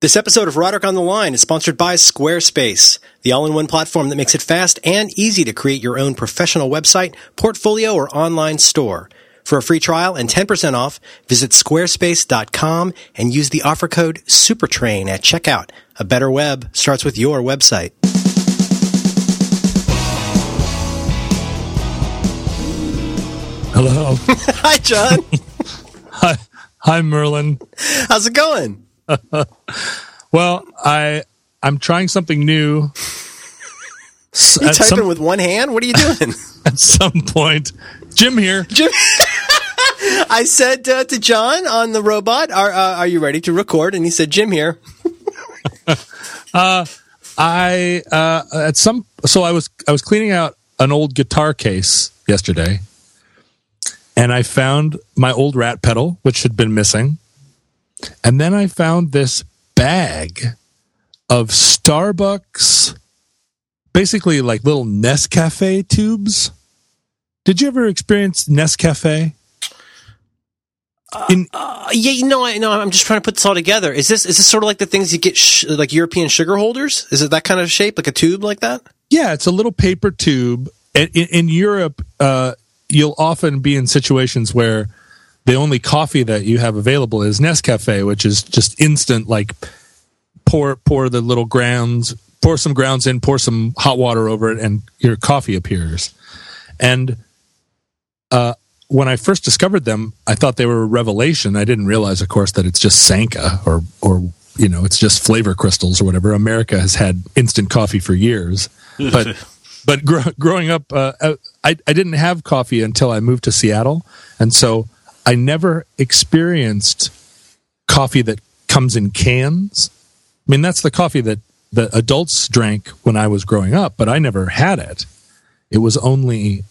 This episode of Roderick on the Line is sponsored by Squarespace, the all-in-one platform that makes it fast and easy to create your own professional website, portfolio, or online store. For a free trial and 10% off, visit squarespace.com and use the offer code SUPERTRAIN at checkout. A better web starts with your website. Hello. Hi, John. Hi, hi, Merlin. How's it going? Well, I I'm trying something new. You At typing some, with one hand? What are you doing? at some point, Jim here. Jim, I said uh, to John on the robot, are, uh, are you ready to record? And he said, Jim here. I uh, at some so I was I was cleaning out an old guitar case yesterday, and I found my old rat pedal, which had been missing, and then I found this bag of Starbucks, basically like little Nescafe tubes. Did you ever experience Nescafe? In Uh, yeah, you know, I know. I'm just trying to put this all together. Is this is this sort of like the things you get sh- like European sugar holders? Is it that kind of shape, like a tube like that? Yeah, it's a little paper tube. In, in, in Europe, uh, you'll often be in situations where the only coffee that you have available is Nescafe, which is just instant. Like pour pour the little grounds, pour some grounds in, pour some hot water over it, and your coffee appears. And uh, when I first discovered them, I thought they were a revelation. I didn't realize, of course, that it's just Sanka or or you know it's just flavor crystals or whatever. America has had instant coffee for years, but but gr- growing up, uh, I I didn't have coffee until I moved to Seattle, and so I never experienced coffee that comes in cans. I mean, that's the coffee that the adults drank when I was growing up, but I never had it. It was only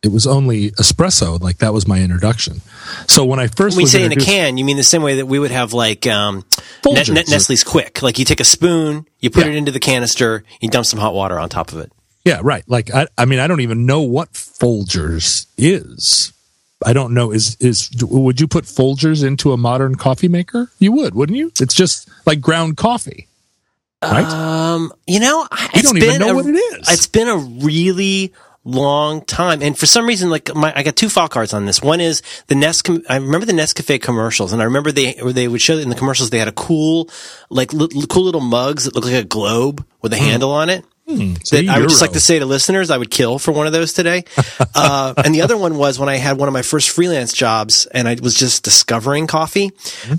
it was only espresso. Like that was my introduction. So when I first When was say in a can, you mean the same way that we would have like um, Ne- Folgers. Ne- Nestle's Quik. Like you take a spoon, you put Yeah. it into the canister, you dump some hot water on top of it. Yeah, right. Like I, I mean, I don't even know what Folgers is. I don't know. Is is would you put Folgers into a modern coffee maker? You would, wouldn't you? It's just like ground coffee, right? Um, you know, it's don't even know a- what it is. It's been a really long time, and for some reason, like my, I got two file cards on this. One is the Nest. I remember the Nescafe commercials, and I remember they they would show in the commercials they had a cool, like li- cool little mugs that looked like a globe with a handle on it. That I would just like to say to listeners, I would kill for one of those today. Uh, and the other one was when I had one of my first freelance jobs and I was just discovering coffee.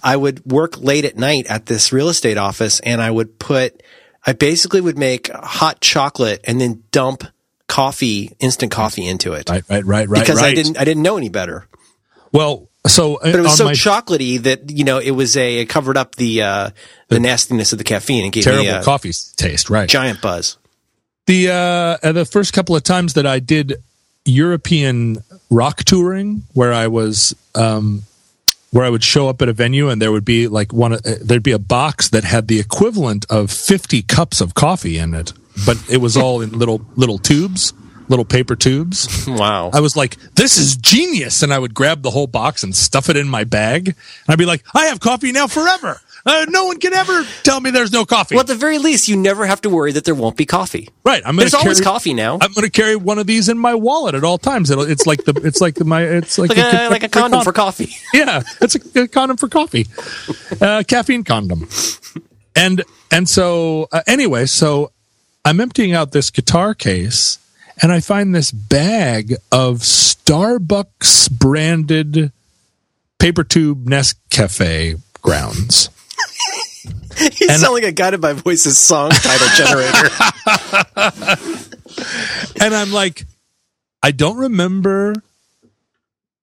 I would work late at night at this real estate office and I would put, I basically would make hot chocolate and then dump coffee, instant coffee into it. Right, right, right, right. because right. I didn't, I didn't know any better. Well, so But it was so my chocolatey that, you know, it was a, it covered up the, uh, the nastiness of the caffeine and gave terrible me a terrible coffee taste, right? giant buzz. The uh, uh, the first couple of times that I did European rock touring, where I was um, where I would show up at a venue and there would be like one uh, there'd be a box that had the equivalent of fifty cups of coffee in it, but it was all in little little tubes, little paper tubes. Wow. I was like, "This is genius!" And I would grab the whole box and stuff it in my bag, and I'd be like, "I have coffee now forever." Uh, no one can ever tell me there's no coffee. Well, at the very least, you never have to worry that there won't be coffee. right? I'm There's always coffee now. I'm going to carry one of these in my wallet at all times. It'll, it's like the it's like the, my it's like like a, like a condom for coffee. yeah, it's a, a condom for coffee, uh, caffeine condom, and and so uh, anyway, so I'm emptying out this guitar case, and I find this bag of Starbucks branded paper tube Nescafe grounds. You sound like a guided by voices song title generator. and I'm like, I don't remember.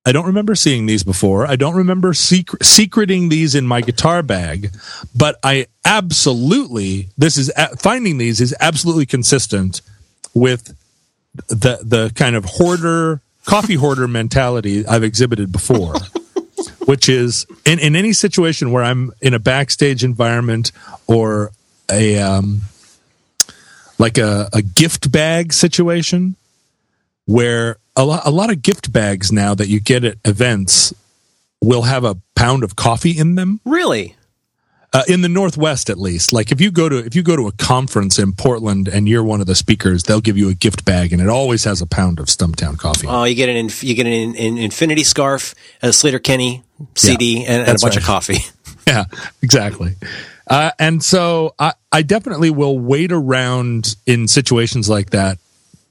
I don't remember seeing these before. I don't remember secret, secreting these in my guitar bag, but I absolutely this is finding these is absolutely consistent with the the kind of hoarder coffee hoarder mentality I've exhibited before. Which is in, in any situation where I'm in a backstage environment or a um, like a, a gift bag situation where a lot, a lot of gift bags now that you get at events will have a pound of coffee in them. really? uh, in the Northwest at least. Like if you go to if you go to a conference in Portland and you're one of the speakers, they'll give you a gift bag, and it always has a pound of Stumptown coffee. Oh, you get an inf- you get an, an Infinity scarf, a Sleater-Kinney CD, and, and a bunch of coffee. yeah, exactly. Uh, and so I, I definitely will wait around in situations like that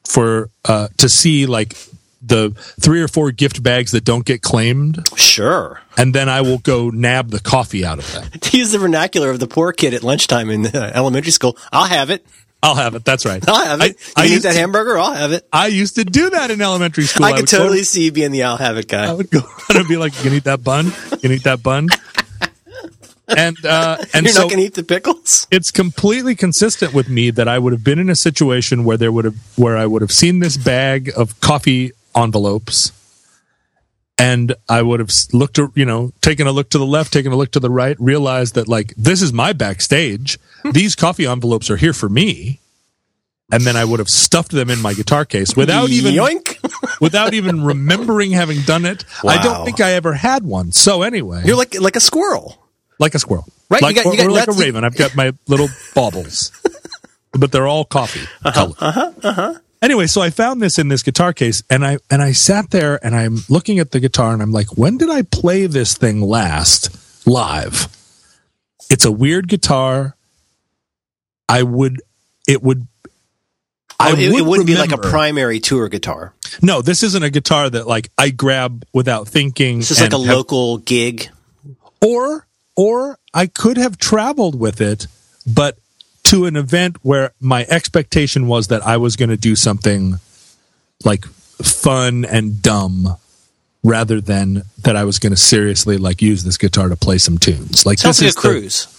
for uh, to see like the three or four gift bags that don't get claimed, Sure. and then I will go nab the coffee out of them. To use the vernacular of the poor kid at lunchtime in elementary school, I'll have it. I'll have it. That's right. I'll have it. I, I need that to, hamburger? I'll have it. I used to do that in elementary school. I could would go totally see you being the I'll have it guy. I would go around and be like, "You can eat that bun. You can eat that bun." And uh, and You're so not to eat the pickles? it's completely consistent with me that I would have been in a situation where there would have where I would have seen this bag of coffee envelopes and I would have looked at- you know taken a look to the left taken a look to the right realized that like this is my backstage these coffee envelopes are here for me and then I would have stuffed them in my guitar case without even Yoink. without even remembering having done it I don't think I ever had one so anyway You're like like a squirrel. like a squirrel, Right, you Like, got- you or, got or like a raven. I've got my little baubles, but they're all coffee color. Uh-huh, uh-huh. Anyway, so I found this in this guitar case, and I and I sat there and I'm looking at the guitar, and I'm like, when did I play this thing last live? It's a weird guitar. I would, it would. I Oh, it, would it wouldn't be like a primary tour guitar. No, this isn't a guitar that like I grab without thinking. This is like a have- local gig. or or I could have traveled with it, but to an event where my expectation was that I was going to do something like fun and dumb rather than that I was going to seriously like use this guitar to play some tunes. Like Sounds this like a is the- cruise.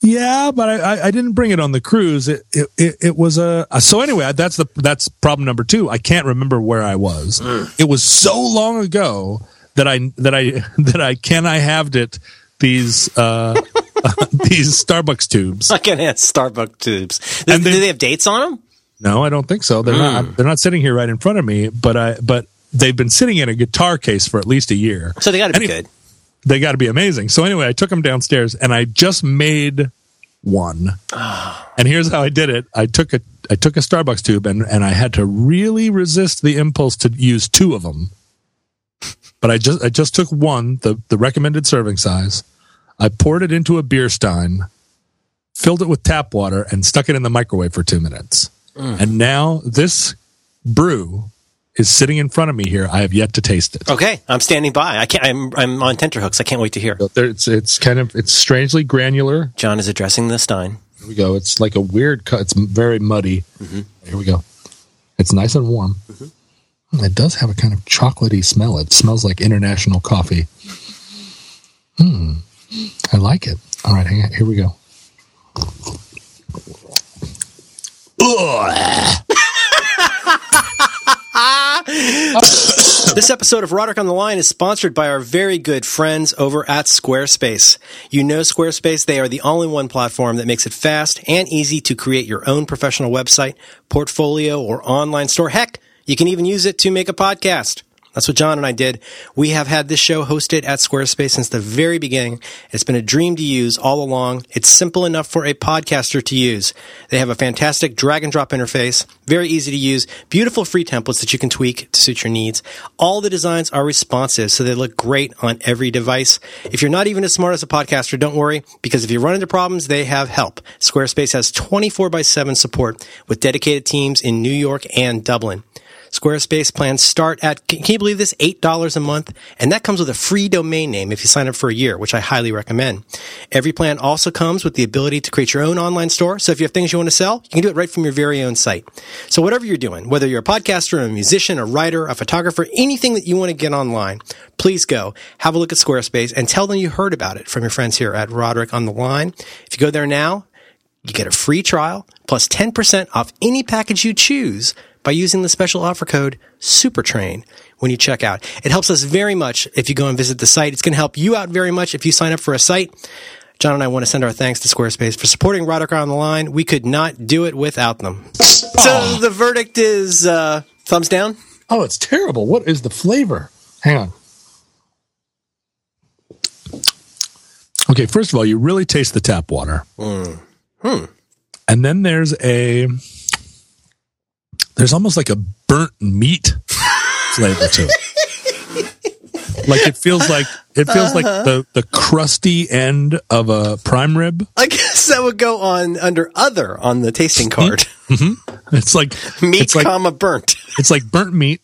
Yeah, but I, I, didn't bring it on the cruise. It it, it, was a so anyway. That's the that's problem number two. I can't remember where I was. Mm. It was so long ago that I that I that I can I have it these uh, uh these Starbucks tubes. I can have Starbucks tubes. Do, And do they have dates on them? No, I don't think so. They're not. Hmm. They're not sitting here right in front of me. But I but they've been sitting in a guitar case for at least a year. So they got to be good. They got to be amazing. So anyway, I took them downstairs and I just made one. and here's how I did it. I took a I took a Starbucks tube and and I had to really resist the impulse to use two of them. But I just I just took one, the the recommended serving size. I poured it into a beer stein, filled it with tap water and stuck it in the microwave for 2 minutes. Mm. And now this brew is sitting in front of me here. I have yet to taste it. Okay, I'm standing by. I can't. I'm I'm on tenterhooks. I can't wait to hear. It's it's kind of it's strangely granular. John is addressing the Stein. Here we go. It's like a weird cut. It's very muddy. Here we go. It's nice and warm. It does have a kind of chocolatey smell. It smells like international coffee. Hmm. I like it. All right, hang on. Here we go. This episode of Roderick on the Line is sponsored by our very good friends over at Squarespace. You know Squarespace, they are the all-in-one platform that makes it fast and easy to create your own professional website, portfolio, or online store. Heck, you can even use it to make a podcast. That's what John and I did. We have had this show hosted at Squarespace since the very beginning. It's been a dream to use all along. It's simple enough for a podcaster to use. They have a fantastic drag and drop interface, very easy to use, beautiful free templates that you can tweak to suit your needs. All the designs are responsive, so they look great on every device. If you're not even as smart as a podcaster, don't worry, because if you run into problems, they have help. Squarespace has 24 by 7 support with dedicated teams in New York and Dublin. Squarespace plans start at, can you believe this? $8 a month. And that comes with a free domain name if you sign up for a year, which I highly recommend. Every plan also comes with the ability to create your own online store. So if you have things you want to sell, you can do it right from your very own site. So whatever you're doing, whether you're a podcaster, a musician, a writer, a photographer, anything that you want to get online, please go have a look at Squarespace and tell them you heard about it from your friends here at Roderick on the Line. If you go there now, you get a free trial plus 10% off any package you choose by using the special offer code SUPERTRAIN when you check out. It helps us very much if you go and visit the site. It's going to help you out very much if you sign up for a site. John and I want to send our thanks to Squarespace for supporting Roderick on the Line. We could not do it without them. So the verdict is uh, thumbs down. Oh, it's terrible. What is the flavor? Hang on. Okay, first of all, you really taste the tap water. Mm. And then there's a there's almost like a burnt meat flavor to it. like it feels like it feels like the the crusty end of a prime rib. I guess that would go on under other on the tasting card. It's like Meat, it's like comma burnt. it's like burnt meat.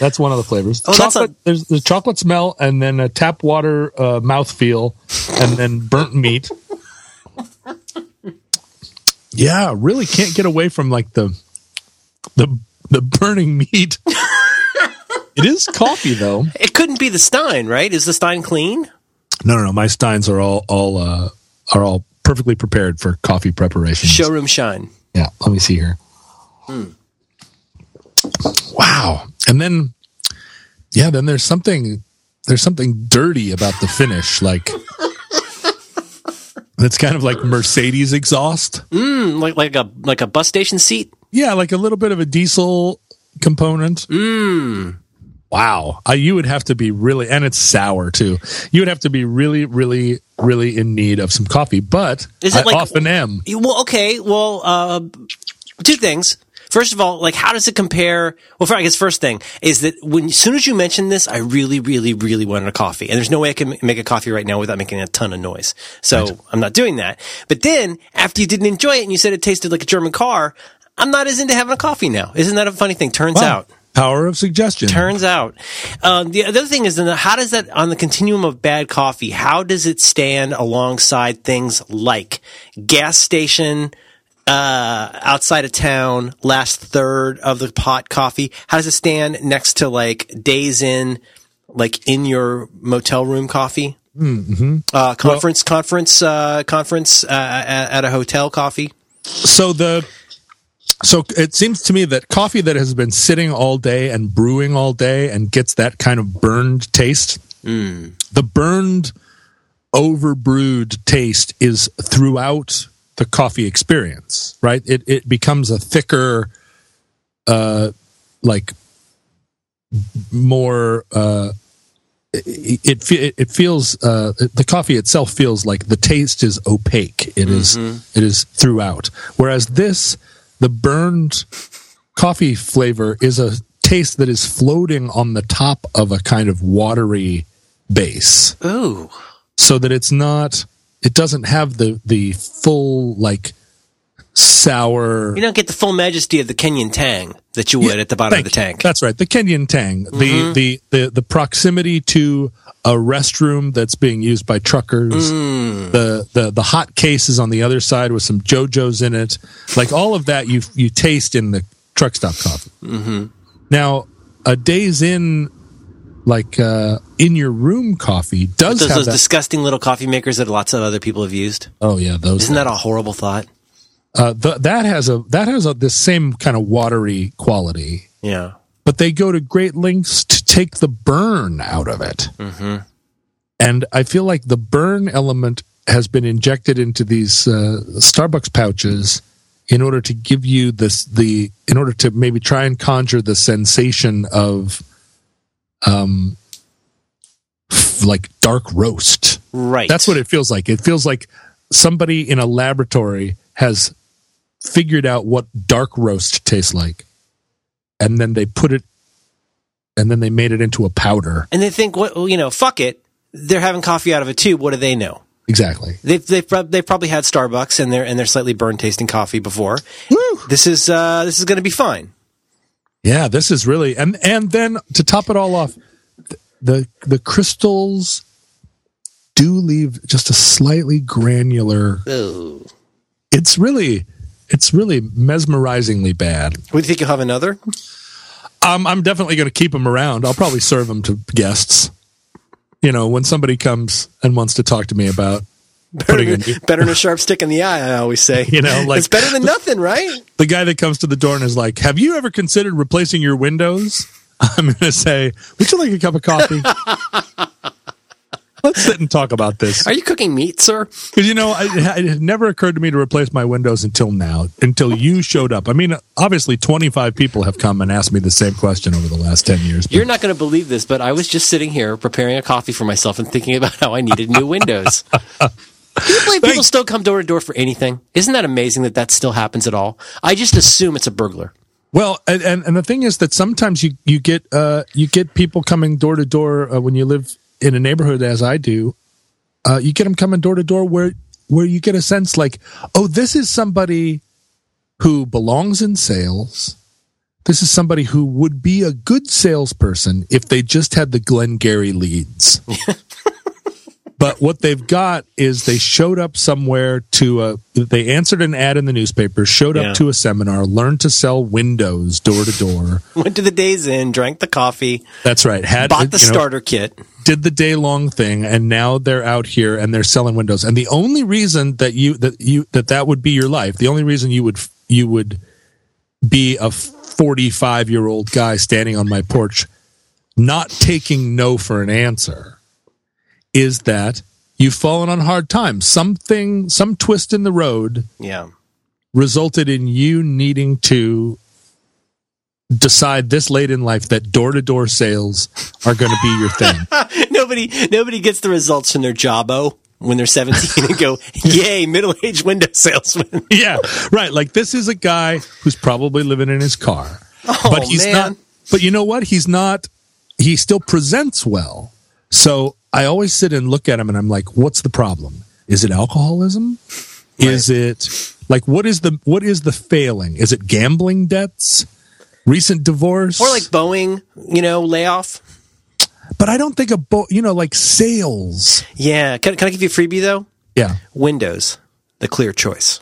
That's one of the flavors. Oh, that's chocolate. there's the chocolate smell, and then a tap water uh, mouth feel, and then burnt meat. Yeah, really can't get away from like the the the burning meat. it is coffee though. It couldn't be the Stein, right? Is the Stein clean? No, no, no. My steins are all all uh, are all perfectly prepared for coffee preparation. Showroom shine. Yeah, let me see here. Wow. And then yeah, then there's something there's something dirty about the finish like It's kind of like Mercedes exhaust. Mm, like like a like a bus station seat. Yeah, like a little bit of a diesel component. Mm. Wow. Uh, you would have to be really, and it's sour too. You would have to be really, really, really in need of some coffee, but Is it I like- often am. Well, okay. Well, uh, two things. First of all, like, how does it compare? Well, for, I guess first thing is that when, as soon as you mentioned this, I really, really, really wanted a coffee. And there's no way I can make a coffee right now without making a ton of noise. So I'm not doing that. But then after you didn't enjoy it and you said it tasted like a German car, I'm not as into having a coffee now. Isn't that a funny thing? Turns Wow. out. Power of suggestion. Turns out. Um, the other thing is, then, how does that, on the continuum of bad coffee, how does it stand alongside things like gas station, uh, outside of town, last third of the pot coffee? How does it stand next to like Days Inn, like in your motel room coffee? Mm-hmm. Uh, conference, conference, uh, conference, uh, at a hotel coffee? so the so it seems to me that coffee that has been sitting all day and brewing all day and gets that kind of burned taste the burned overbrewed taste is throughout the coffee experience right it it becomes a thicker uh like more uh it it, it feels uh, the coffee itself feels like the taste is opaque. It is it is throughout. Whereas this, the burned coffee flavor is a taste that is floating on the top of a kind of watery base, Ooh. so that it's not. It doesn't have the the full like sour. You don't get the full majesty of the Kenyan tang that you would at the bottom of the Thank you. tank. That's right. The Kenyan Tang. The, mm-hmm. the the the proximity to a restroom that's being used by truckers. Mm. The the the hot cases on the other side with some JoJo's in it. Like all of that you you taste in the truck stop coffee. Mm-hmm. Now, a Days Inn like uh in your room coffee does those, have those that. disgusting little coffee makers that lots of other people have used. oh yeah, those Isn't that a horrible thought? Uh, th- that has a that has a, this same kind of watery quality. Yeah. but they go to great lengths to take the burn out of it. And I feel like the burn element has been injected into these uh, Starbucks pouches in order to give you this the in order to maybe try and conjure the sensation of um like dark roast. Right. That's what it feels like. It feels like somebody in a laboratory has figured out what dark roast tastes like. And then they put it and then they made it into a powder. And they think, what well, you know, fuck it. They're having coffee out of a tube. What do they know? Exactly. They've they've, they've probably had Starbucks and their and their slightly burned tasting coffee before. This is uh, this is going to be fine. Yeah, this is really and and then to top it all off, the the crystals do leave just a slightly granular. Ooh. It's really it's really mesmerizingly bad. You think you'll have another? Um, I'm definitely going to keep them around. I'll probably serve them to guests. You know, when somebody comes and wants to talk to me about putting in, better than a sharp stick in the eye. I always say. You know, like- it's better than nothing, right? the guy that comes to the door and is like, "Have you ever considered replacing your windows?" I'm going to say, "Would you like a cup of coffee?" Let's sit and talk about this. Are you cooking meat, sir? Because you know, it, it never occurred to me to replace my windows until now, until you showed up. I mean, obviously, twenty five people have come and asked me the same question over the last ten years. You're not going to believe this, but I was just sitting here preparing a coffee for myself and thinking about how I needed new windows. Can you believe people still come door to door for anything? Isn't that amazing that that still happens at all? I just assume it's a burglar. Well, and, and, and the thing is that sometimes you you get uh, you get people coming door to door uh, when you live in a neighborhood as I do. Uh, you get them coming door to door where where you get a sense like, oh, this is somebody who belongs in sales. This is somebody who would be a good salesperson if they just had the Glengarry leads. but what they've got is they showed up somewhere to a they answered an ad in the newspaper showed Yeah. up to a seminar learned to sell windows door to door Went to the Days Inn, drank the coffee, that's right had bought the you know, starter kit. Did the day long thing and now they're out here and they're selling windows and the only reason that you that you that that would be your life the only reason you would you would be a 45 year old guy standing on my porch not taking no for an answer is that you've fallen on hard times something some twist in the road Yeah. resulted in you needing to decide this late in life that door-to-door sales are going to be your thing nobody nobody gets the results from their jobbo when they're 17 and go, yay, middle-aged window salesman. yeah, right. Like this is a guy who's probably living in his car, Oh, but he's man. not. But you know what? He's not. He still presents well. So I always sit and look at him, and I'm like, "What's the problem? Is it alcoholism? Is it like what is the what is the failing? Is it gambling debts? Recent divorce, Or like Boeing, you know, layoff. But I don't think a bo- you know like sales. Yeah. Can, can I give you a freebie though? Yeah, Windows, the clear choice.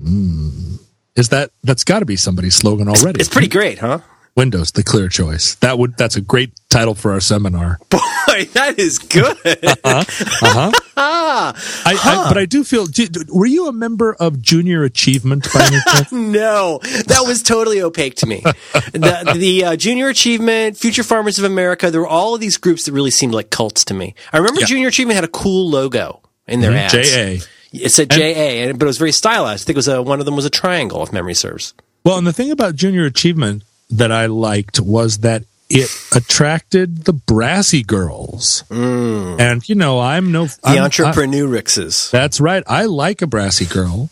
Hmm. is that that's got to be somebody's slogan already? It's pretty great, huh? Windows, the clear choice. That would that's a great title for our seminar. Boy, that is good. Uh-huh. I, I, but I do feel. Did, were you a member of Junior Achievement by any no, that was totally opaque to me. The, the uh, Junior Achievement, Future Farmers of America, there were all of these groups that really seemed like cults to me. I remember Yeah. Junior Achievement had a cool logo in their ads. JA. It said JA, but it was very stylized. I think it was a, one of them was a triangle, if memory serves. Well, and the thing about Junior Achievement that I liked was that it attracted the brassy girls, mm. and you know I'm no The I'm, I- entrepreneurixes. That's right. I like a brassy girl.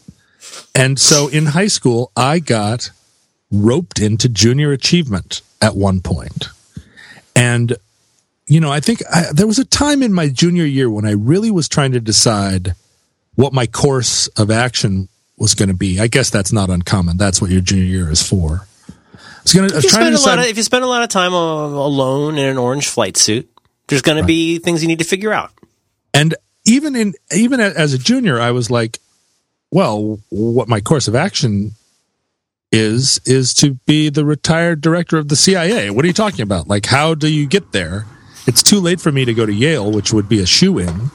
And so in high school, I got roped into junior achievement at one point. And, you know, I think I, there was a time in my junior year when I really was trying to decide what my course of action was going to be. I guess that's not uncommon. That's what your junior year is for. Was I If you, trying to spend a lot of, if you spend a lot of time alone in an orange flight suit, there's going to be things you need to figure out. And even in even as a junior, I was like, well, what my course of action is is to be the retired director of the CIA. What are you talking about? Like, how do you get there? It's too late for me to go to Yale, which would be a shoe in.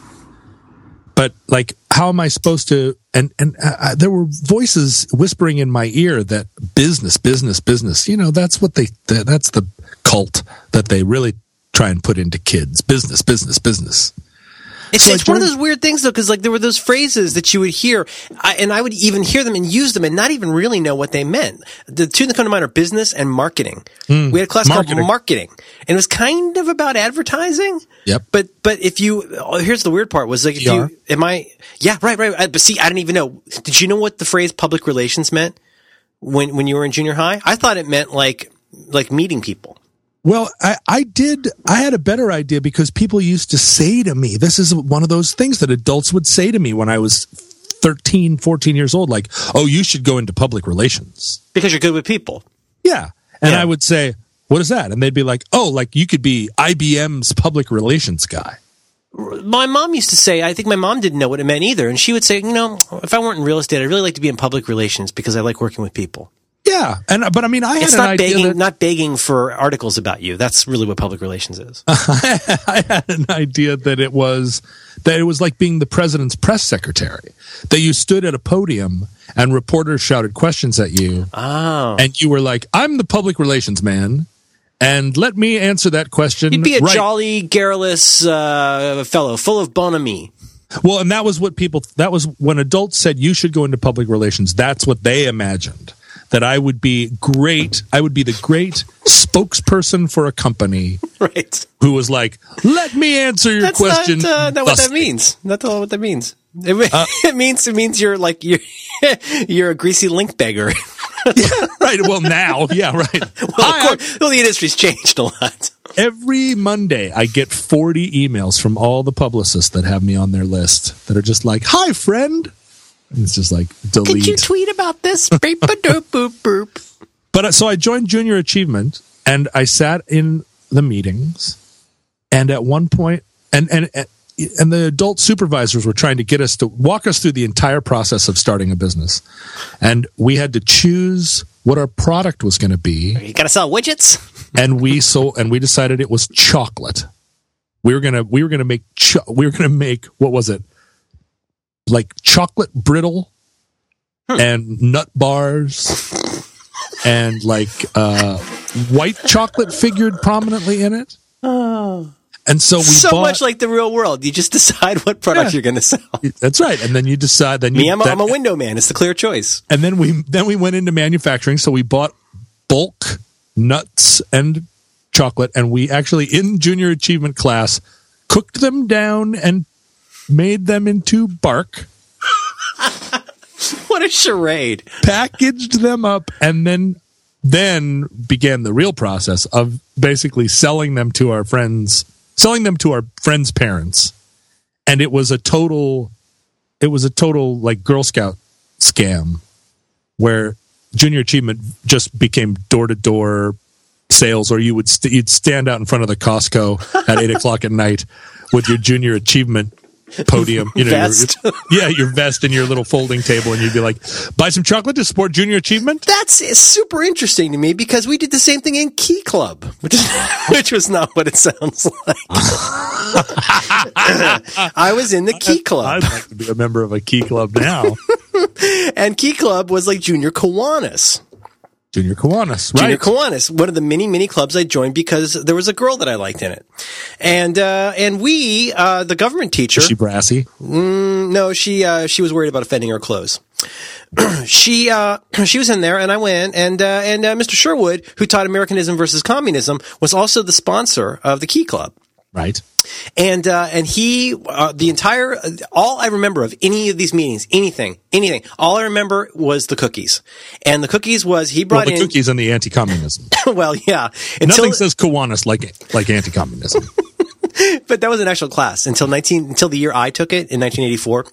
But like, how am I supposed to? And and uh, uh, there were voices whispering in my ear that business, business, business. You know, that's what they. That's the cult that they really try and put into kids. Business, business, business. It's, So it's one of those weird things though, because like there were those phrases that you would hear, I, and I would even hear them and use them and not even really know what they meant. The two that come to mind are business and marketing. Hmm. we had a class marketing. called marketing, and it was kind of about advertising. Yep. But but if you oh, here's the weird part was like if PR? you am I yeah right right I- but see I didn't even know. Did you know what the phrase public relations meant when when you were in junior high? I thought it meant like like meeting people. Well, I, I did. I had a better idea because people used to say to me, this is one of those things that adults would say to me when I was 13, 14 years old, like, oh, you should go into public relations. Because you're good with people. Yeah. And Yeah. I would say, what is that? And they'd be like, oh, like you could be IBM's public relations guy. my mom used to say, I think my mom didn't know what it meant either. And she would say, you know, if I weren't in real estate, I'd really like to be in public relations because I like working with people. Yeah. And, but I mean, I had It's an not idea begging, that- not begging for articles about you. That's really what public relations is. I had an idea that it was that it was like being the president's press secretary. That you stood at a podium and reporters shouted questions at you, oh. and you were like, "I'm the public relations man," And let me answer that question. You'd be a right. jolly, garrulous uh, fellow, full of bonhomie. Well, and that was what people, that was when adults said you should go into public relations. That's what they imagined. That I would be great. I would be the great spokesperson for a company Right. who was like, let me answer your That's question. not, uh, not what that means. That's not what that means. It, it means it means you're like you're you're a greasy link beggar. right. Well, now. Yeah, right. well, course, well, the industry's changed a lot. every Monday, I get 40 emails from all the publicists that have me on their list that are just like, hi, friend. It's just like, delete. Did you tweet about this? Beep, boop, boop. But uh, so I joined Junior Achievement and I sat in the meetings. And at one point, and, and, and the adult supervisors were trying to get us to walk us through the entire process of starting a business. And we had to choose what our product was going to be. You gotta sell widgets. And we so, and we decided it was chocolate. We were going to, we were going to make, cho- we were going to make, what was it? Like chocolate brittle and nut bars and like uh, white chocolate figured prominently in it. Oh. And so we so bought. much like the real world. You just decide what product Yeah. you're gonna sell. that's right. And then you decide. Then you, Me, I'm a, that- I'm a window man. It's the clear choice. and then we then we went into manufacturing. So we bought bulk nuts and chocolate, and we actually in junior achievement class cooked them down and made them into bark, What a charade! packaged them up, and then then began the real process of basically selling them to our friends, selling them to our friends' parents, and it was a total, it was a total like Girl Scout scam, where junior achievement just became door to door sales, or you would st- you'd stand out in front of the Costco at eight o'clock at night with your junior achievement podium, you know, your- Vest. yeah, your vest and your little folding table, and you'd be like, buy some chocolate to support junior achievement. That's super interesting to me because we did the same thing in Key Club, which, which was not what it sounds like. I was in the Key Club, I'd like to be a member of a key club now. and Key Club was like Junior Kiwanis. Junior Kiwanis, Junior right? Kiwanis, one of the many, many clubs I joined because there was a girl that I liked in it. And, uh, and we, uh, the government teacher. Is she brassy? No, she uh, she was worried about offending her clothes. she uh, she was in there, and I went, and uh, and uh, Mr. Sherwood, who taught Americanism versus Communism, was also the sponsor of the Key Club. Right. And uh, and he uh, the entire all I remember of any of these meetings, anything, anything, all I remember was the cookies. And the cookies was he Well, brought the in cookies and the anti-communism. well, yeah. Until, Nothing says Kiwanis like like anti-communism. but that was an actual class until 19 until the year I took it in 1984.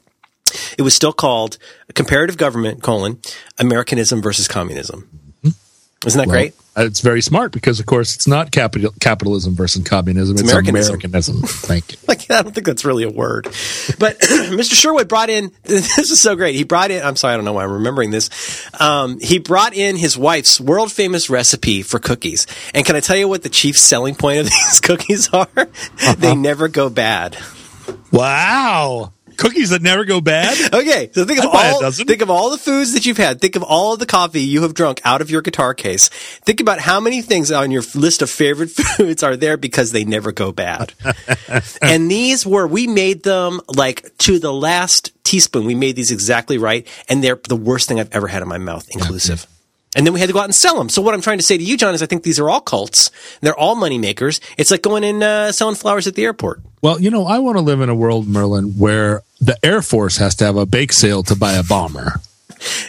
It was still called comparative government colon Americanism versus communism. Isn't that great? Well, it's very smart because, of course, it's not capital, capitalism versus communism. It's, Americanism. Americanism. Thank you. Like I don't think that's really a word. But Mr. Sherwood brought in this is so great. He brought in I'm sorry, I don't know why I'm remembering this. Um, he brought in his wife's world famous recipe for cookies. And can I tell you what the chief selling point of these cookies are? They never go bad. Wow. Cookies that never go bad? Okay, so think of I'd buy a all think of all the foods that you've had. Think of all the coffee you have drunk out of your guitar case. Think about how many things on your list of favorite foods are there because they never go bad. and these were we made them like to the last teaspoon. We made these exactly right, and they're the worst thing I've ever had in my mouth, inclusive. And then we had to go out and sell them. So what I'm trying to say to you, John, is I think these are all cults. They're all money makers. It's like going in uh, selling flowers at the airport. Well, you know, I want to live in a world, Merlin, where the Air Force has to have a bake sale to buy a bomber.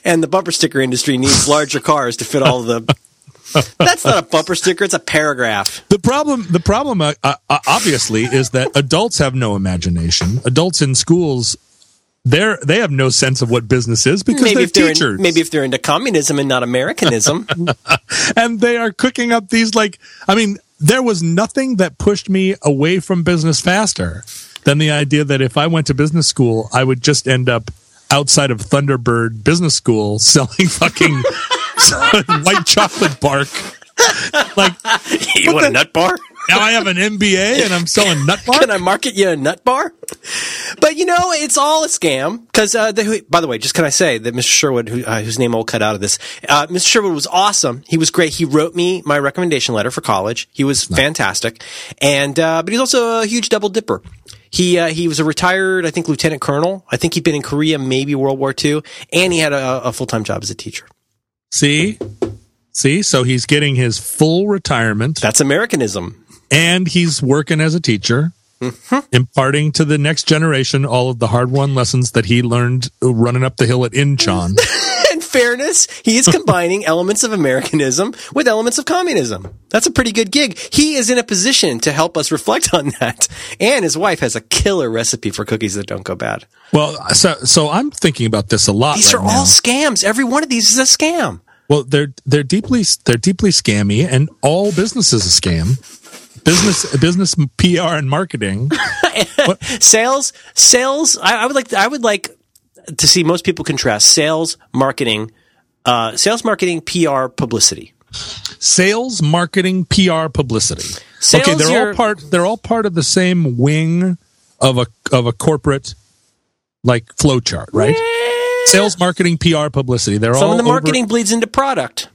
and the bumper sticker industry needs larger cars to fit all the. That's not a bumper sticker; it's a paragraph. The problem, the problem, uh, uh, obviously, is that adults have no imagination. Adults in schools, they're they have no sense of what business is because Maybe they're if they're teachers, in, maybe if they're into communism and not Americanism. and they are cooking up these like. I mean, there was nothing that pushed me away from business faster than the idea that if I went to business school, I would just end up outside of Thunderbird Business School selling fucking white chocolate bark. Like you want a nut bar? Now I have an MBA and I'm selling nut bar. Can I market you a nut bar? But you know, it's all a scam. Because, uh, by the way, just can I say that Mr. Sherwood, who, uh, whose name I'll cut out of this, uh, Mr. Sherwood was awesome. He was great. He wrote me my recommendation letter for college. He was fantastic, and uh, but he's also a huge double dipper. He uh, he was a retired, I think, lieutenant colonel. I think he'd been in Korea, maybe World War II, and he had a, a full time job as a teacher. See, see, so he's getting his full retirement, That's Americanism. And he's working as a teacher, Mm-hmm. imparting to the next generation all of the hard-won lessons that he learned running up the hill at Incheon. In fairness, he is combining elements of Americanism with elements of communism. That's a pretty good gig. He is in a position to help us reflect on that. And his wife has a killer recipe for cookies that don't go bad. well, so so I'm thinking about this a lot. These right are all now. scams. Every one of these is a scam. Well, they're they're deeply they're deeply scammy, and all business is a scam. Business business PR and marketing. Sales, sales. I, I would like. I would like to see most people contrast sales, marketing, uh, sales, marketing, PR, publicity. sales, marketing, PR, publicity. Sales, okay, they're you're- all part. They're all part of the same wing of a of a corporate like flow chart, right? Sales, marketing, PR, publicity. They're all. Some all of the over- marketing bleeds into product.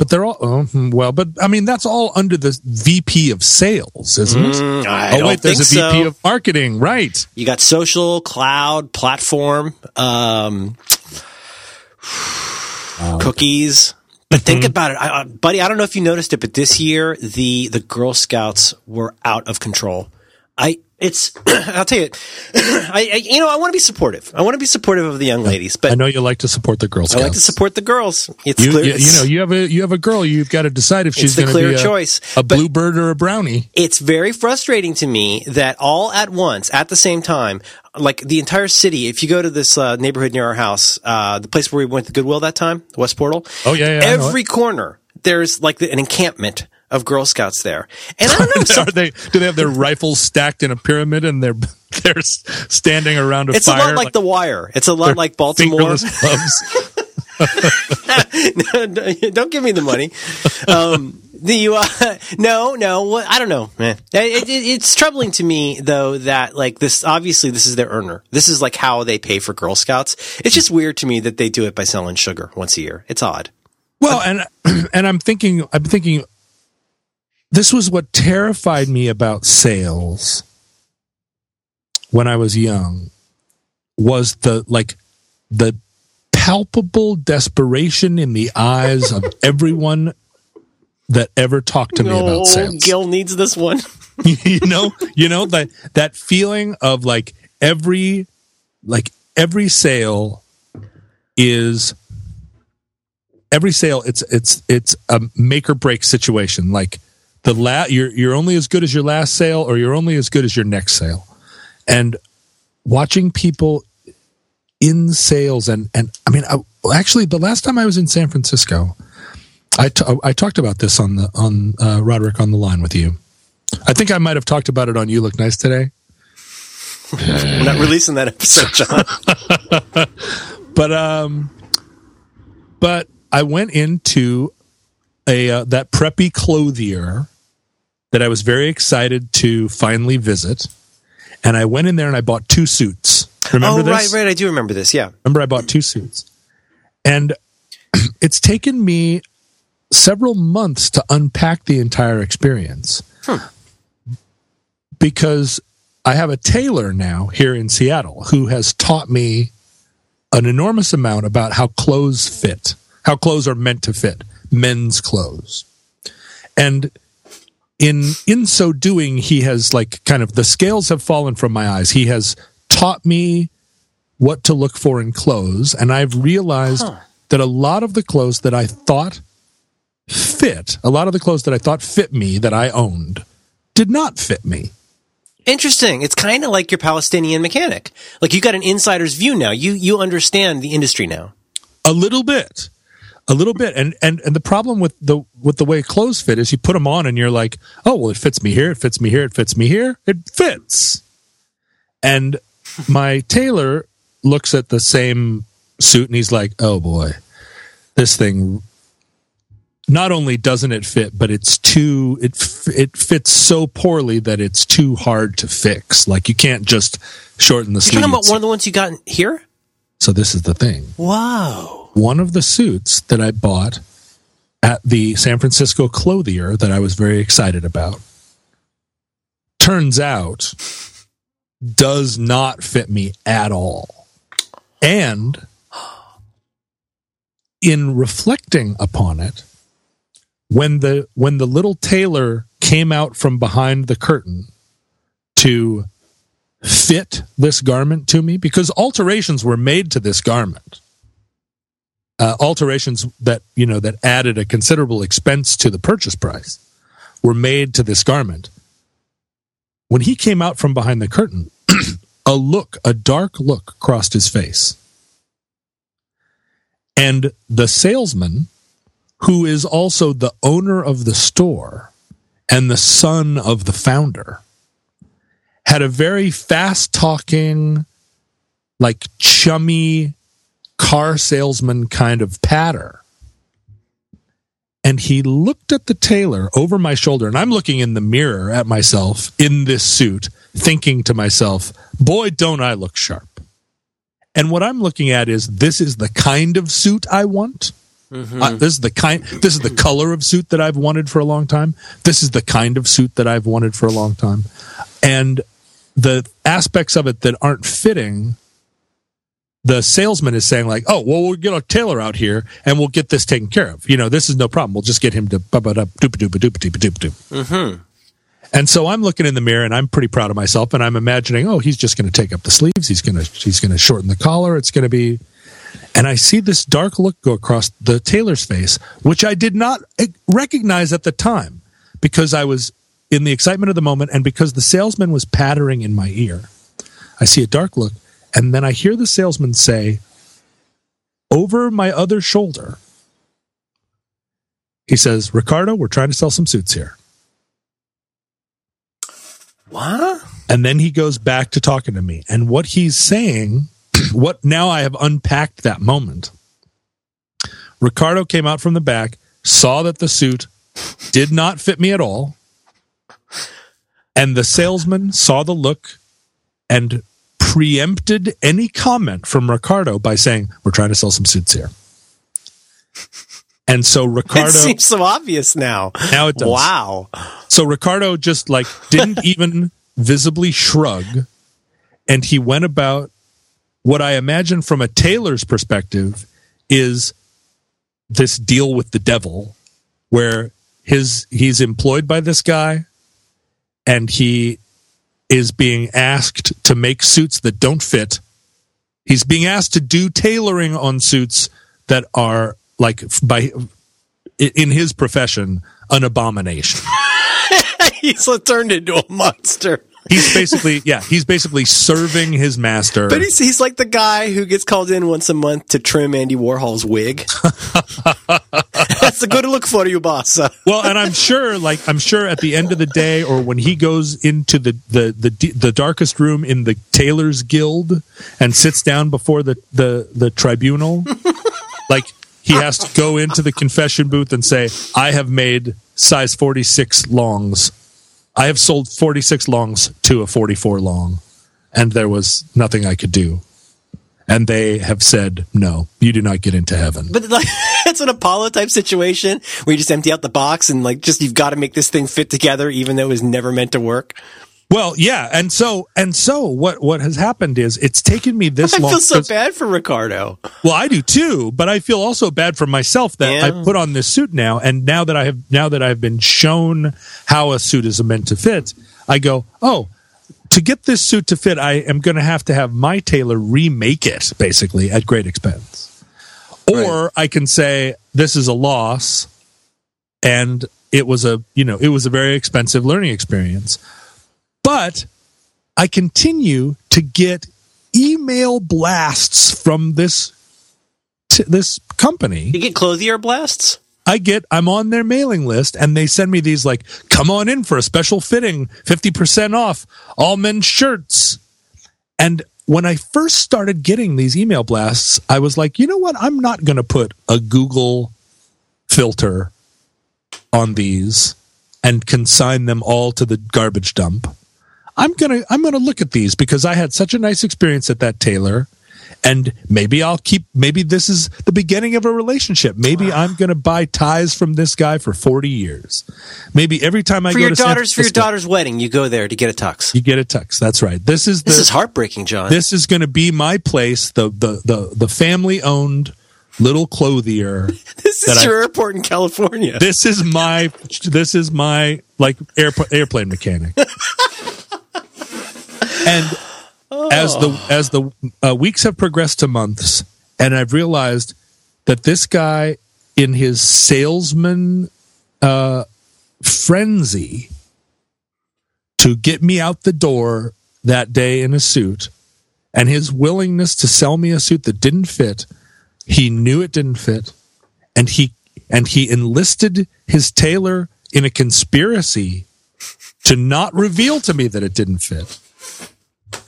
But they're all oh, hmm, well. But I mean, that's all under the VP of sales, isn't it? Mm, oh wait, there's a VP so. of marketing, right? You got social, cloud, platform, um, cookies. But think about it, I, uh, buddy. I don't know if you noticed it, but this year the the Girl Scouts were out of control. I it's I'll tell you, I, I you know I want to be supportive. I want to be supportive of the young ladies, but I know you like to support the girls. I like to support the girls. It's You, clear, you, you know, you have a you have a girl. You've got to decide if she's the going to clear be a, choice. a bluebird or a brownie. it's very frustrating to me that all at once, at the same time, like the entire city, if you go to this uh, neighborhood near our house, uh, the place where we went to Goodwill that time, the West Portal. Oh, yeah, yeah, Every corner, there's like the, an encampment of Girl Scouts there. And I don't know, they? Do they have their rifles stacked in a pyramid and they're they're standing around a it's a lot like, The Wire. It's a lot like Baltimore. don't give me the money. Um, the uh, no, no. I don't know. It, it, it's troubling to me though that like this. Obviously, this is their earner. This is like how they pay for Girl Scouts. It's just weird to me that they do it by selling sugar once a year. It's odd. Well, and and I'm thinking, I'm thinking, this was what terrified me about sales when I was young, was the like the palpable desperation in the eyes of everyone that ever talked to me about sales. Gil needs this one. you know, you know that that feeling of like every like every sale is every sale it's it's it's a make or break situation like the la- you're you're only as good as your last sale or you're only as good as your next sale. And watching people in sales and and I mean I, actually the last time I was in San Francisco I t- I talked about this on the on uh, Roderick on the line with you. I think I might have talked about it on You Look Nice today. We're not releasing that episode, John. but um but I went into a uh, that preppy clothier that I was very excited to finally visit. And I went in there and I bought two suits. Remember oh, this? right, right. I do remember this. Yeah. remember I bought two suits. And it's taken me several months to unpack the entire experience. Because I have a tailor now here in Seattle who has taught me an enormous amount about how clothes fit, how clothes are meant to fit, men's clothes. And in in so doing he has like kind of the scales have fallen from my eyes. He has taught me what to look for in clothes and I've realized that a lot of the clothes that I thought fit, a lot of the clothes that I thought fit me that I owned did not fit me. Interesting. It's kind of like your Palestinian mechanic. Like you got an insider's view now. You you understand the industry now. a little bit a little bit and and and the problem with the with the way clothes fit is you put them on and you're like oh well it fits me here it fits me here it fits me here it fits and my tailor looks at the same suit and he's like oh boy this thing not only doesn't it fit, but it's too it it fits so poorly that it's too hard to fix. Like you can't just shorten the sleeves. talking about one of the ones you got here? so this is the thing. Wow. One of the suits that I bought at the San Francisco clothier that I was very excited about turns out does not fit me at all. And in reflecting upon it, when the when the little tailor came out from behind the curtain to fit this garment to me because alterations were made to this garment uh, alterations that you know that added a considerable expense to the purchase price were made to this garment. When he came out from behind the curtain a look a dark look crossed his face. And the salesman who is also the owner of the store and the son of the founder had a very fast talking like chummy car salesman kind of patter. And he looked at the tailor over my shoulder and i'm looking in the mirror at myself in this suit thinking to myself boy don't i look sharp. And what i'm looking at is this is the kind of suit i want. Uh, this is the kind this is the color of suit that i've wanted for a long time. This is the kind of suit that i've wanted for a long time. And the aspects of it that aren't fitting the salesman is saying like oh well we'll get a tailor out here and we'll get this taken care of you know this is no problem we'll just get him to ba ba da doop doop doop doop doop doop Mm-hmm. and so I'm looking in the mirror and I'm pretty proud of myself and I'm imagining, oh, he's just going to take up the sleeves. He's going to, he's going to shorten the collar. It's going to be, and I see this dark look go across the tailor's face, which I did not eh, recognize at the time because I was in the excitement of the moment and because the salesman was pattering in my ear. I see a dark look and then I hear the salesman say over my other shoulder, he says, Ricardo, we're trying to sell some suits here. What? And then he goes back to talking to me. And what he's saying, what now I have unpacked that moment. Ricardo came out from the back, saw that the suit did not fit me at all. And the salesman saw the look and preempted any comment from Ricardo by saying, We're trying to sell some suits here. And so Ricardo It seems so obvious now. now it does. Wow. So Ricardo just like didn't even visibly shrug and he went about what I imagine from a tailor's perspective is this deal with the devil where his he's employed by this guy and he is being asked to make suits that don't fit. He's being asked to do tailoring on suits that are like by in his profession an abomination. He's turned into a monster. He's basically yeah, he's basically serving his master. But he's, he's like the guy who gets called in once a month to trim Andy Warhol's wig. That's a good look for you, boss. well, and I'm sure like I'm sure at the end of the day or when he goes into the the the, the darkest room in the tailors guild and sits down before the the the tribunal like he has to go into the confession booth and say, "I have made size 46 longs. I have sold 46 longs to a 44 long, and there was nothing I could do." And they have said, "No, you do not get into heaven." But like, it's an Apollo type situation where you just empty out the box and like just you've got to make this thing fit together, even though it was never meant to work. Well, yeah, and so and so what what has happened is it's taken me this I long. feel so bad for Ricardo. Well, I do too, but I feel also bad for myself that Yeah. I put on this suit now, and now that I have now that I've been shown how a suit is meant to fit, I go, oh, to get this suit to fit, I am going to have to have my tailor remake it basically at great expense, or I can say this is a loss, and it was a you know it was a very expensive learning experience, but I continue to get email blasts from this t- this company. You get clothier blasts? I get I'm on their mailing list and they send me these like come on in for a special fitting, 50% off all men's shirts. And when I first started getting these email blasts, I was like, "You know what? I'm not going to put a Google filter on these and consign them all to the garbage dump. I'm gonna I'm gonna look at these because I had such a nice experience at that tailor, and maybe I'll keep. Maybe this is the beginning of a relationship. Maybe I'm gonna buy ties from this guy for 40 years. Maybe every time I For go your to daughter's for your daughter's wedding, you go there to get a tux. you get a tux. That's right. This is the This is heartbreaking, John. this is going to be my place. The the the the family owned little clothier. This is I- your airport in California. This is my this is my like airport airplane mechanic. and as the as the uh, weeks have progressed to months, and I've realized that this guy in his salesman uh, frenzy to get me out the door that day in a suit, and his willingness to sell me a suit that didn't fit, he knew it didn't fit, and he and he enlisted his tailor in a conspiracy to not reveal to me that it didn't fit.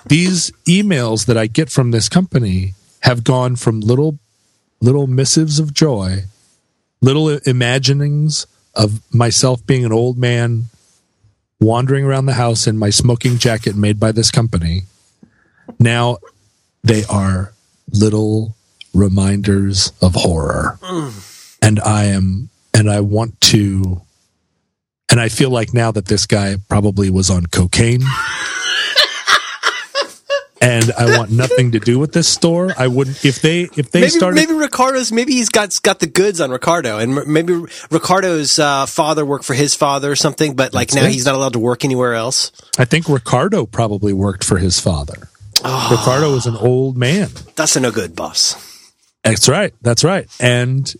These emails that I get from this company have gone from little little missives of joy, little imaginings of myself being an old man wandering around the house in my smoking jacket made by this company. Now they are little reminders of horror. And I am and I want to and I feel like now that this guy probably was on cocaine. And I want nothing to do with this store. I wouldn't if they if they maybe started maybe Ricardo's maybe he's got got the goods on Ricardo, and maybe Ricardo's uh, father worked for his father or something. But like That's now it. he's not allowed to work anywhere else. I think Ricardo probably worked for his father. Ricardo was an old man. That's a no good boss. That's right. That's right. And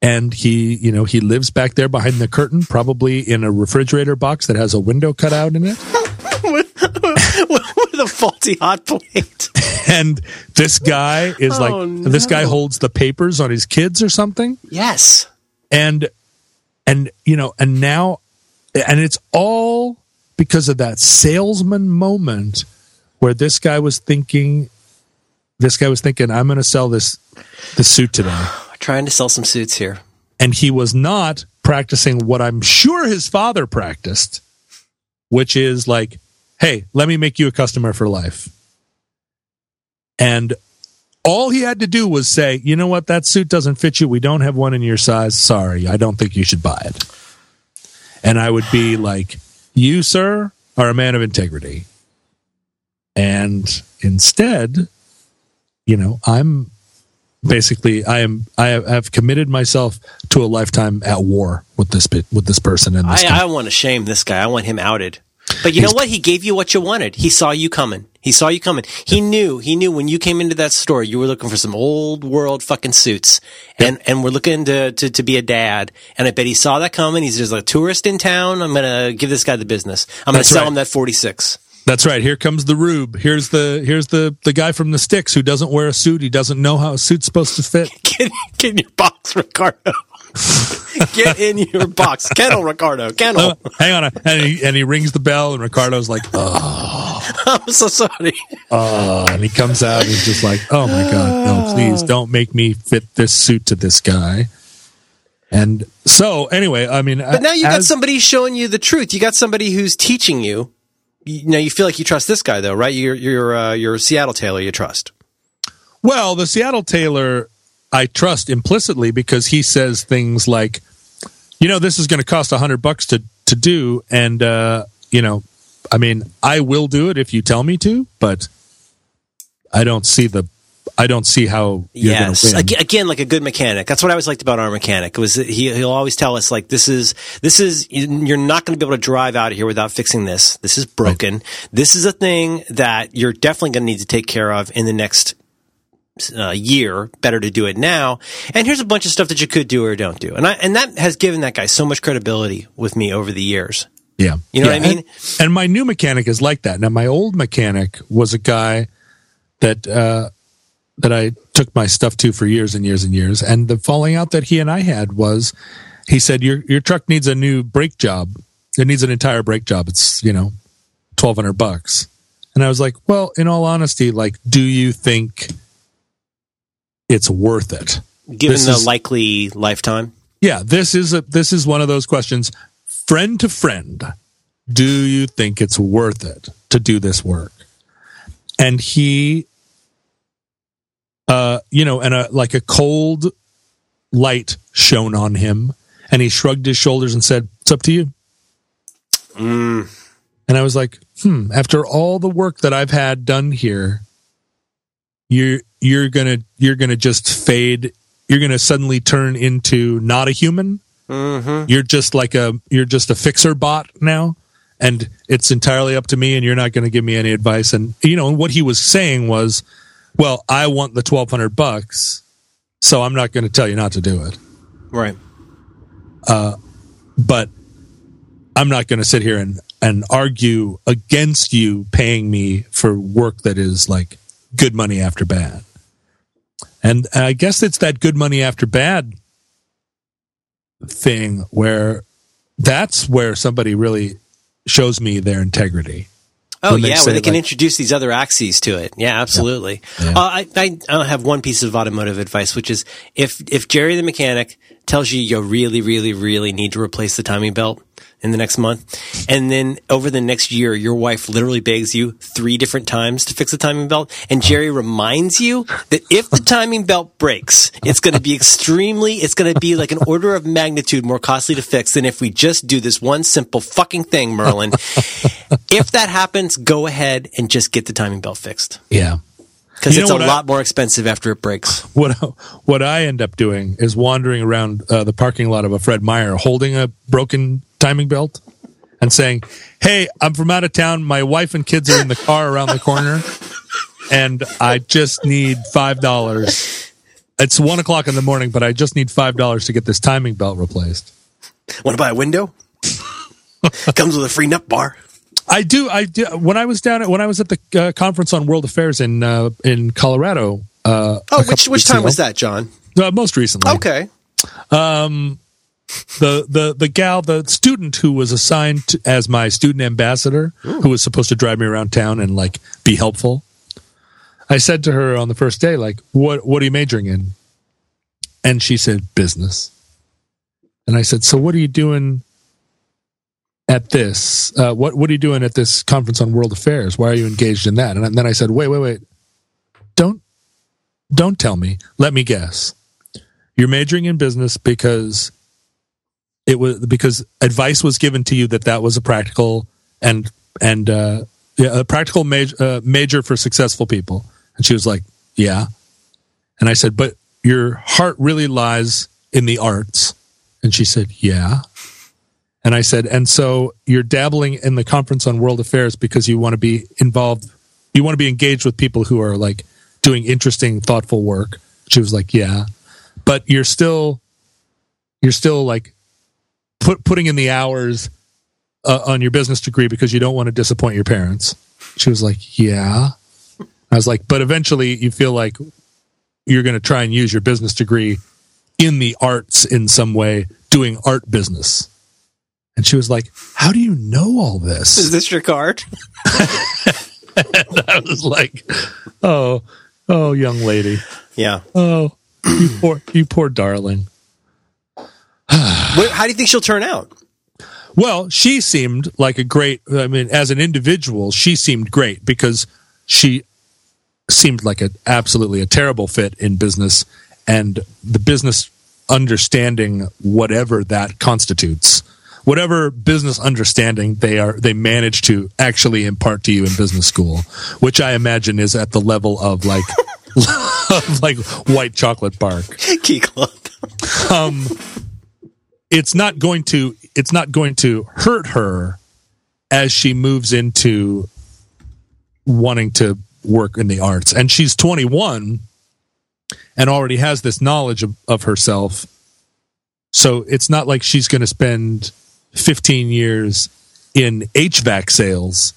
and he, you know, he lives back there behind the curtain, probably in a refrigerator box that has a window cut out in it. With a faulty hot plate. And this guy is oh, like Oh, this guy holds the papers on his kids or something. Yes. And and you know, and now and it's all because of that salesman moment where this guy was thinking this guy was thinking I'm going to sell this this suit today. Trying to sell some suits here. and he was not practicing what I'm sure his father practiced, which is like, hey, let me make you a customer for life. And all he had to do was say, you know what, that suit doesn't fit you. We don't have one in your size. Sorry, I don't think you should buy it. And I would be like, you, sir, are a man of integrity. And instead, you know, I'm basically I am I have, committed myself to a lifetime at war with this bit with this person and this I. I want to shame this guy. I want him outed. But you know what? He gave you what you wanted. He saw you coming. He saw you coming. He knew. He knew when you came into that store, you were looking for some old world fucking suits, and and we're looking to, to to be a dad. And I bet he saw that coming. He's just a tourist in town. I'm gonna give this guy the business. I'm gonna That's sell right. him that 46. That's right. Here comes the rube. Here's the here's the the guy from the sticks who doesn't wear a suit. He doesn't know how a suit's supposed to fit. Get, get in your box, Ricardo. get in your box, kennel, Ricardo, kennel. Oh, uh, hang on, and he and he rings the bell, and Ricardo's like, oh, I'm so sorry. oh, and he comes out, and he's just like, oh my god, no, please don't make me fit this suit to this guy. And so, anyway, I mean, But now you got as- somebody showing you the truth. You got somebody who's teaching you. Know, you feel like you trust this guy, though, right? You're you're uh, you're a Seattle tailor. You trust. Well, the Seattle tailor, I trust implicitly because he says things like, you know, this is going to cost a hundred bucks to to do, and uh, you know, I mean, I will do it if you tell me to, but I don't see the, I don't see how you're yes, going to win. Again, like a good mechanic. That's what I always liked about our mechanic. Was he he'll always tell us like this is this is you're not going to be able to drive out of here without fixing this. This is broken. This is a thing that you're definitely going to need to take care of in the next uh, year. Better to do it now. And here's a bunch of stuff that you could do or don't do. And I and that has given that guy so much credibility with me over the years. Yeah. You know Yeah, what I mean? And, and my new mechanic is like that. Now, my old mechanic was a guy that uh, that I took my stuff to for years and years and years. And the falling out that he and I had was, he said, "Your your truck needs a new brake job. It needs an entire brake job. It's you know, twelve hundred bucks." And I was like, "Well, in all honesty, like, do you think it's worth it?" Given This the is- likely lifetime. yeah, this is a this is one of those questions, friend to friend. Do you think it's worth it to do this work? And he, uh, you know, and a like a cold light shone on him, and he shrugged his shoulders and said, "It's up to you." Mm. And I was like, "Hmm." After all the work that I've had done here, you're you're gonna you're gonna just fade you're to suddenly turn into not a human. Mm-hmm. You're just like a you're just a fixer bot now, and it's entirely up to me. And you're not going to give me any advice. And you know what he was saying was, well, I want the twelve hundred bucks, so I'm not going to tell you not to do it. Right. Uh, but I'm not going to sit here and and argue against you paying me for work that is like good money after bad. And I guess it's that good money after bad thing where that's where somebody really shows me their integrity. Oh yeah, where they can like- introduce these other axes to it. Yeah, absolutely. Yeah. Uh, I, I I have one piece of automotive advice, which is if if Jerry the mechanic tells you you really really really need to replace the timing belt in the next month, and then over the next year your wife literally begs you three different times to fix the timing belt, and Jerry reminds you that if the timing belt breaks, it's going to be extremely, it's going to be like an order of magnitude more costly to fix than if we just do this one simple fucking thing, Merlin. if that happens, go ahead and just get the timing belt fixed Yeah. because it's a lot more expensive after it breaks. What what I end up doing is wandering around uh, the parking lot of a Fred Meyer holding a broken timing belt and saying, "Hey, I'm from out of town. My wife and kids are in the car around the corner, and I just need five dollars. It's one o'clock in the morning, but I just need five dollars to get this timing belt replaced." Want to buy a window? It comes with a free nut bar. I do. I do. When I was down at when I was at the uh, conference on world affairs in uh, in Colorado. Uh, Oh, which which time ago- was that, John? Uh, most recently. Okay. The the the gal, the student who was assigned to, as my student ambassador, who was supposed to drive me around town and like be helpful. I said to her on the first day, like, "What what are you majoring in?" And she said, "Business." And I said, "So what are you doing at this? Uh, what what are you doing at this conference on world affairs? Why are you engaged in that?" And then I said, "Wait, wait, wait! Don't don't tell me. Let me guess. You're majoring in business because." It was because advice was given to you that that was a practical and and uh, yeah, a practical major uh, major for successful people. And she was like, "Yeah." And I said, "But your heart really lies in the arts." And she said, "Yeah." And I said, "And so you're dabbling in the conference on world affairs because you want to be involved, you want to be engaged with people who are like doing interesting, thoughtful work." She was like, "Yeah." But you're still you're still like put putting in the hours uh, on your business degree because you don't want to disappoint your parents. She was like, "Yeah." I was like, "But eventually, you feel like you're going to try and use your business degree in the arts in some way, doing art business." And she was like, "How do you know all this? Is this?" your card? and I was like, "Oh, oh, young lady, Yeah. oh, you poor, you poor darling." How do you think she'll turn out? Well, she seemed like a great. I mean, as an individual, she seemed great because she seemed like an absolutely a terrible fit in business, and the business understanding whatever that constitutes, whatever business understanding they are, they manage to actually impart to you in business school, which I imagine is at the level of like. of like white chocolate bark Key Club. um, it's not going to it's not going to hurt her as she moves into wanting to work in the arts. And she's 21 and already has this knowledge of, of herself. So it's not like she's going to spend 15 years in hvac sales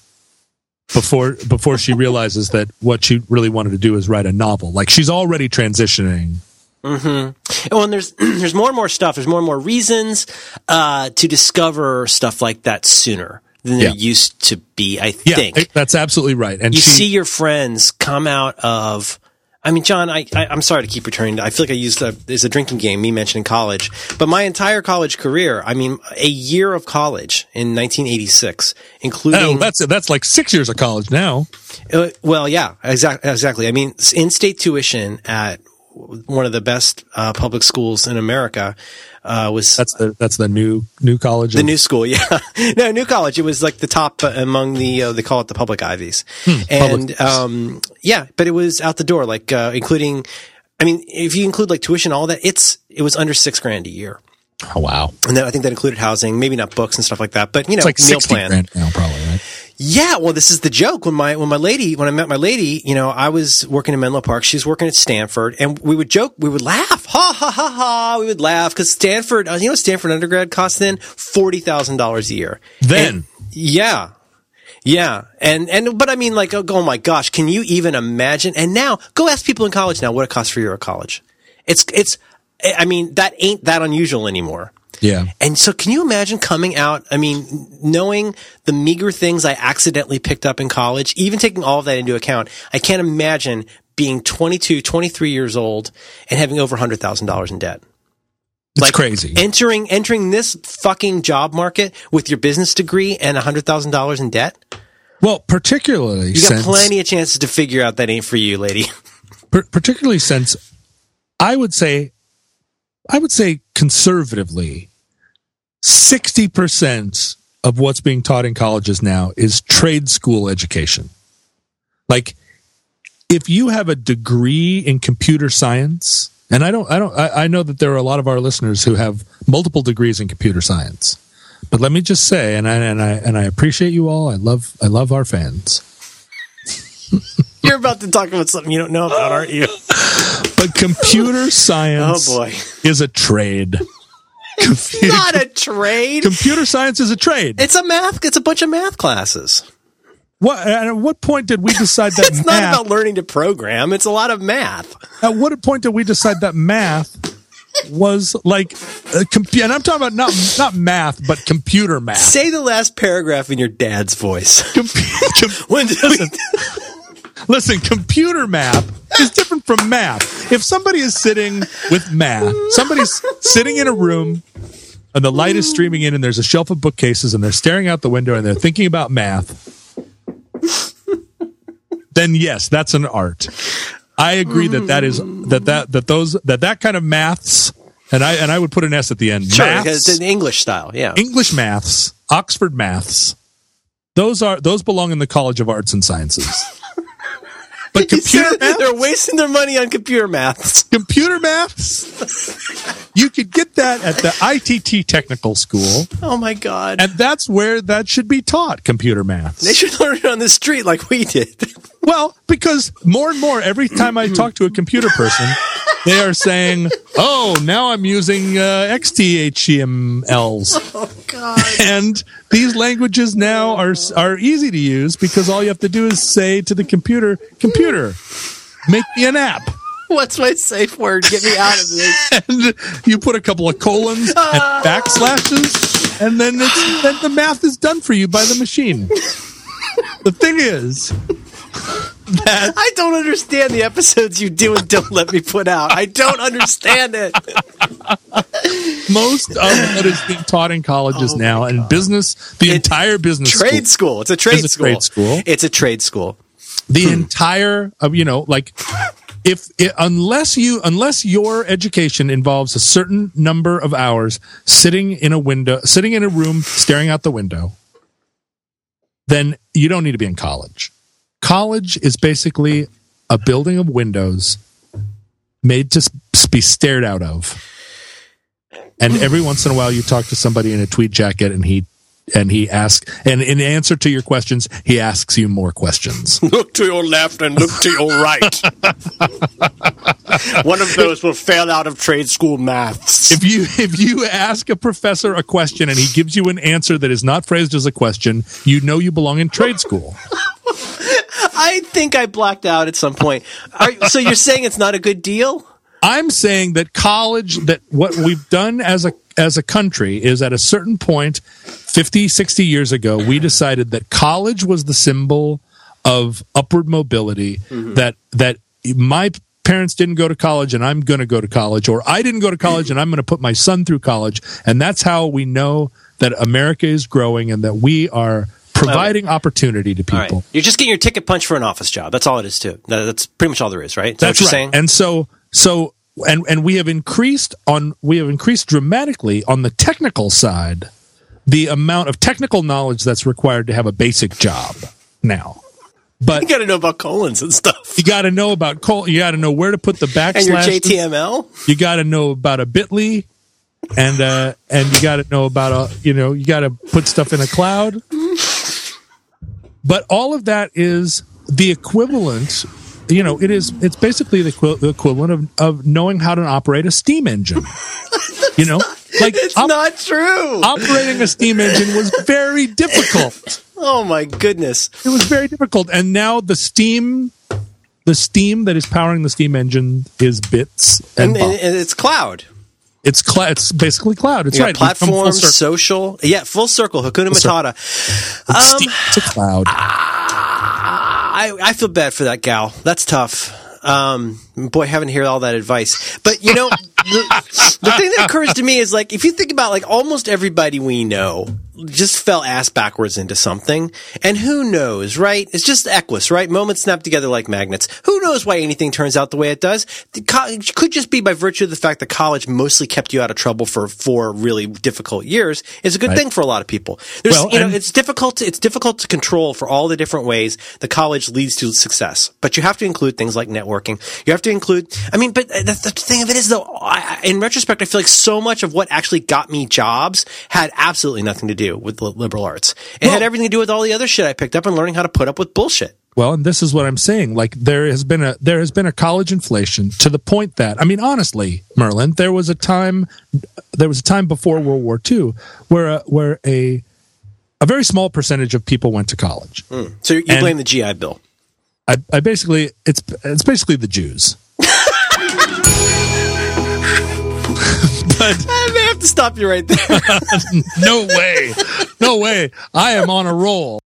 before before she realizes that what she really wanted to do is write a novel. Like she's already transitioning Mm-hmm. Oh, and there's there's more and more stuff. There's more and more reasons uh, to discover stuff like that sooner than there Yeah. used to be. I yeah think that's absolutely right and you she, see your friends come out of I mean, John, I, I am sorry to keep returning. to I feel like I used a, as a drinking game. Me mentioning college, but my entire college career. I mean, a year of college in 1986, including. Oh, that's that's like six years of college now. Uh, well, yeah, exactly. Exactly. I mean, in-state tuition at one of the best uh, public schools in America uh, was that's the that's the new new college. The new school, yeah, no, new college. It was like the top among the uh, they call it the public ivies, hmm, and public. um, yeah, but it was out the door, like uh, including. I mean, if you include like tuition, all that, it's it was under six grand a year. Oh wow! And then I think that included housing, maybe not books and stuff like that, but you know, it's like meal 60 plan. grand now, probably right. Yeah, well, this is the joke. When my when my lady when I met my lady, you know, I was working in Menlo Park. She's working at Stanford, and we would joke, we would laugh, ha ha ha ha. We would laugh because Stanford, uh, you know, Stanford undergrad cost then forty thousand dollars a year. Then, And- yeah, yeah, and and but I mean, like, oh, oh my gosh, can you even imagine? And now, go ask people in college now what it costs for you at college. It's it's, I mean, that ain't that unusual anymore. Yeah. And so can you imagine coming out? I mean, knowing the meager things I accidentally picked up in college, even taking all of that into account, I can't imagine being 22, 23 years old and having over $100,000 in debt. It's Like, crazy. Entering, entering this fucking job market with your business degree and $100,000 in debt. well, particularly You got plenty of chances to figure out that ain't for you, lady. par- particularly since I would say, I would say conservatively, sixty percent of what's being taught in colleges now is trade school education. Like, if you have a degree in computer science, and I don't, I don't, I, I know that there are a lot of our listeners who have multiple degrees in computer science. But let me just say, and I and I and I appreciate you all. I love I love our fans. You're about to talk about something you don't know about, aren't you? But computer science Oh science boy. is a trade. Computer, Not a trade. computer science is a trade. It's a math, it's a bunch of math classes. What, at what point did we decide that It's math? not about learning to program. It's a lot of math. at what point did we decide that math was like, uh, com- and I'm talking about not not math, but computer math. Say the last paragraph in your dad's voice. Com- com- When did we- Listen, computer math is different from math. If somebody is sitting with math, somebody's sitting in a room and the light is streaming in and there's a shelf of bookcases and they're staring out the window and they're thinking about math, then yes, that's an art. I agree that that is that that that those that that kind of maths and I and I would put an S at the end. sure, maths, because it's an English style. Yeah. English maths, Oxford maths. Those are those belong in the College of Arts and Sciences. But computer math, they're wasting their money on computer maths. computer maths, you could get that at the ITT Technical School, Oh my god. and that's where that should be taught. Computer maths. they should learn it on the street like we did. Well, because more and more every time I talk to a computer person, they are saying, "Oh, now I'm using uh, XTHTMLs." Oh god. and these languages now are are easy to use because all you have to do is say to the computer, "Computer, make me an app," What's my safe word? Get me out of this. and you put a couple of colons and backslashes, and then it's then the math is done for you by the machine. The thing is that I don't understand the episodes you do and don't let me put out. I don't understand it. most of what is being taught in colleges oh now and business, the It- entire business Trade school, school. It's a trade It's a school. trade school. It's a trade school. the hmm. entire of you know like if it, unless you unless your education involves a certain number of hours sitting in a window sitting in a room staring out the window then you don't need to be in college college is basically a building of windows made to be stared out of and every once in a while you talk to somebody in a tweed jacket and he and he asks and in answer to your questions he asks you more questions Look to your left and look to your right. One of those will fail out of trade school maths. if you if you ask a professor a question and he gives you an answer that is not phrased as a question, you know you belong in trade school. I think I blacked out at some point. Are, so you're saying it's not a good deal? I'm saying that college that what we've done as a as a country is at a certain point 50 60 years ago we decided that college was the symbol of upward mobility mm-hmm. that that my parents didn't go to college and I'm going to go to college, or I didn't go to college and I'm going to put my son through college. And that's how we know that America is growing and that we are providing opportunity to All right. people. You're just getting your ticket punched for an office job. That's all it is, too. That's pretty much all there is, right? Is that That's what you're right. saying? And so, so, and and we have increased on we have increased dramatically on the technical side the amount of technical knowledge that's required to have a basic job now. But you got to know about colons and stuff. you got to know about col. You got to know where to put the And your backslash. JTML? You got to know about a Bitly, and uh, and you got to know about a you know you got to put stuff in a cloud. But all of that is the equivalent. You know, it is. It's basically the, equi- the equivalent of, of knowing how to operate a steam engine. you know, like It's op- not true. operating a steam engine was very difficult. oh, my goodness. It was very difficult, and now the steam, the steam that is powering the steam engine is bits And, and, and it's cloud. It's cla- it's basically cloud. It's right. got We've come full platform, social. Yeah, full circle. Hakuna circle. Matata. It's Um, to cloud. I, I feel bad for that gal. That's tough. Um, boy, haven't heard all that advice. But you know, the, the thing that occurs to me is like, if you think about like almost everybody we know just fell ass backwards into something. And who knows, right? It's just Equus, right? Moments snap together like magnets. Who knows why anything turns out the way it does? It could just be by virtue of the fact that college mostly kept you out of trouble for four really difficult years. Is a good Right. thing for a lot of people. There's, Well, you know, it's difficult. To, it's difficult to control for all the different ways the college leads to success. But you have to include things like networking. You have to include. I mean, but the, the thing of it is, though, I, in retrospect, I feel like so much of what actually got me jobs had absolutely nothing to do with li- liberal arts. It had everything to do with all the other shit I picked up and learning how to put up with bullshit. Well, and this is what I'm saying. Like there has been a there has been a college inflation to the point that I mean, honestly, Merlin, there was a time there was a time before World War II where a, where a a very small percentage of people went to college. Mm. So you And- blame the GI Bill. I, I basically it's it's basically the Jews. but I may have to stop you right there. no way, no way, I am on a roll.